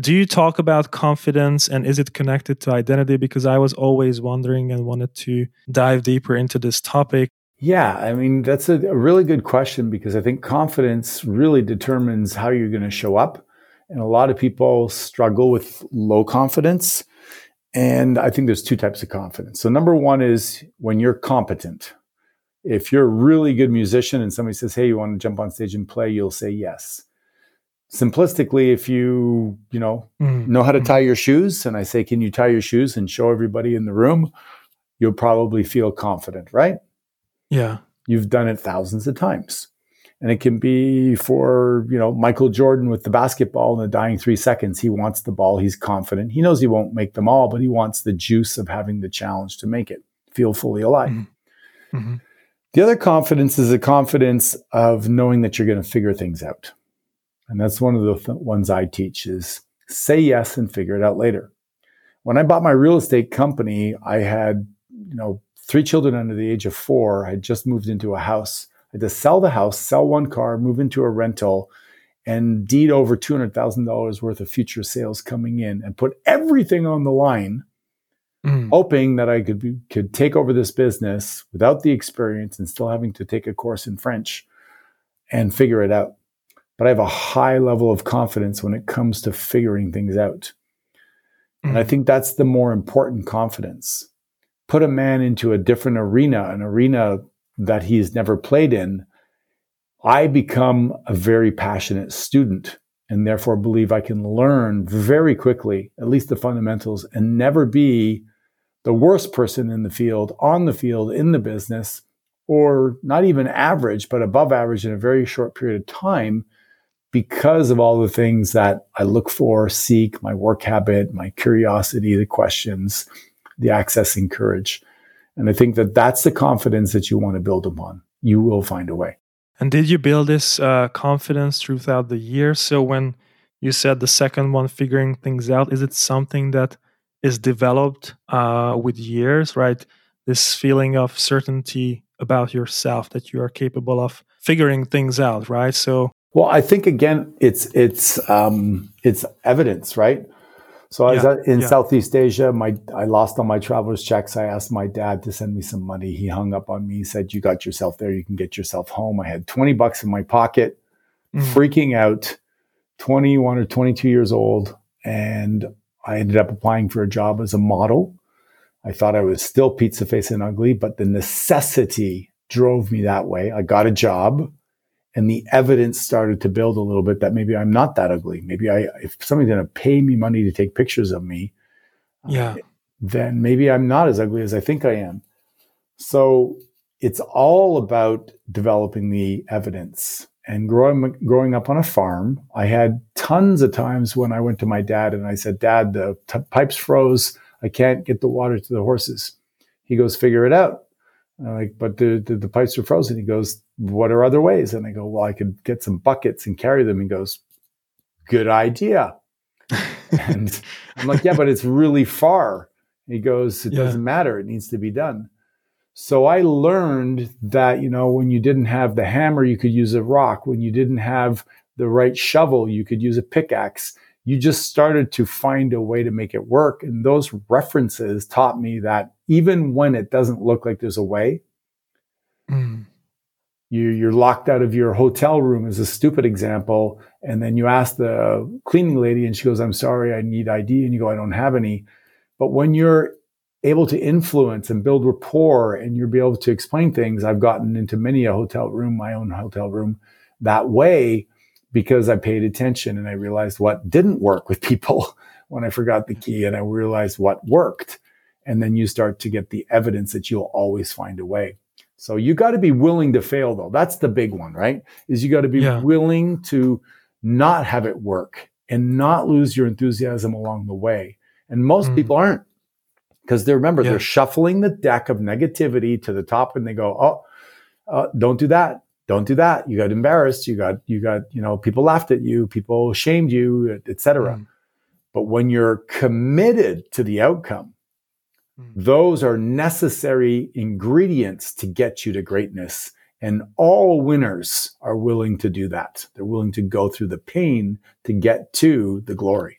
do you talk about confidence and is it connected to identity? Because I was always wondering and wanted to dive deeper into this topic. Yeah, I mean, that's a, really good question because I think confidence really determines how you're going to show up. And a lot of people struggle with low confidence. And I think there's two types of confidence. So, number one is when you're competent. If you're a really good musician and somebody says, Hey, you want to jump on stage and play, you'll say yes simplistically if you you know mm-hmm. know how to tie your shoes and i say can you tie your shoes and show everybody in the room? You'll probably feel confident right? Yeah. You've done it thousands of times. And it can be for you know michael jordan with the basketball in the dying three seconds. He wants the ball. He's confident. He knows he won't make them all but he wants the juice of having the challenge to make it feel fully alive. Mm-hmm. Mm-hmm. the other confidence is a confidence of knowing that you're going to figure things out and that's one of the th- ones I teach is say yes and figure it out later. When I bought my real estate company, I had, you know, three children under the age of four. I had just moved into a house. I had to sell the house, sell one car, move into a rental, and deed over $200,000 worth of future sales coming in and put everything on the line, mm. hoping that I could, be, could take over this business without the experience and still having to take a course in French and figure it out but I have a high level of confidence when it comes to figuring things out. Mm-hmm. And I mm. think that's the more important confidence. Put a man into a different arena, an arena that he's never played in. I become a very passionate student and therefore believe I can learn very quickly, at least the fundamentals, and never be the worst person in the field, on the field, in the business, or not even average, but above average in a very short period of time because of all the things that I look for, seek, my work habit, my curiosity, the questions, the accessing courage. And I think that that's the confidence that you want to build upon. You will find a way. And did you build this uh, confidence throughout the year? So when you said the second one, figuring things out, is it something that is developed uh, with years, right? This feeling of certainty about yourself that you are capable of figuring things out, right? So well, I think again, it's it's um, it's evidence, right? So I was yeah, in yeah. Southeast Asia. My I lost all my traveler's checks. I asked my dad to send me some money. He hung up on me. He said, "You got yourself there. You can get yourself home." I had twenty bucks in my pocket, mm. freaking out. Twenty one or twenty two years old, and I ended up applying for a job as a model. I thought I was still pizza face and ugly, but the necessity drove me that way. I got a job and the evidence started to build a little bit that maybe I'm not that ugly. Maybe I, if somebody's going to pay me money to take pictures of me, yeah, uh, then maybe I'm not as ugly as I think I am. So it's all about developing the evidence. And growing growing up on a farm, I had tons of times when I went to my dad and I said, "Dad, the t- pipes froze. I can't get the water to the horses." He goes, "Figure it out." I'm like, but the, the, the pipes are frozen. He goes, what are other ways? And I go, well, I could get some buckets and carry them. He goes, good idea. and I'm like, yeah, but it's really far. he goes, it yeah. doesn't matter. It needs to be done. So I learned that, you know, when you didn't have the hammer, you could use a rock. When you didn't have the right shovel, you could use a pickaxe. You just started to find a way to make it work. And those references taught me that even when it doesn't look like there's a way, mm. you, you're locked out of your hotel room is a stupid example. And then you ask the cleaning lady and she goes, I'm sorry, I need ID. And you go, I don't have any. But when you're able to influence and build rapport and you'll be able to explain things, I've gotten into many a hotel room, my own hotel room that way because I paid attention and I realized what didn't work with people when I forgot the key and I realized what worked. And then you start to get the evidence that you'll always find a way. So you got to be willing to fail though. That's the big one, right? Is you got to be yeah. willing to not have it work and not lose your enthusiasm along the way. And most mm. people aren't because they remember yeah. they're shuffling the deck of negativity to the top and they go, Oh, uh, don't do that. Don't do that. You got embarrassed. You got, you got, you know, people laughed at you. People shamed you, etc. Mm. But when you're committed to the outcome, Hmm. Those are necessary ingredients to get you to greatness. And all winners are willing to do that. They're willing to go through the pain to get to the glory.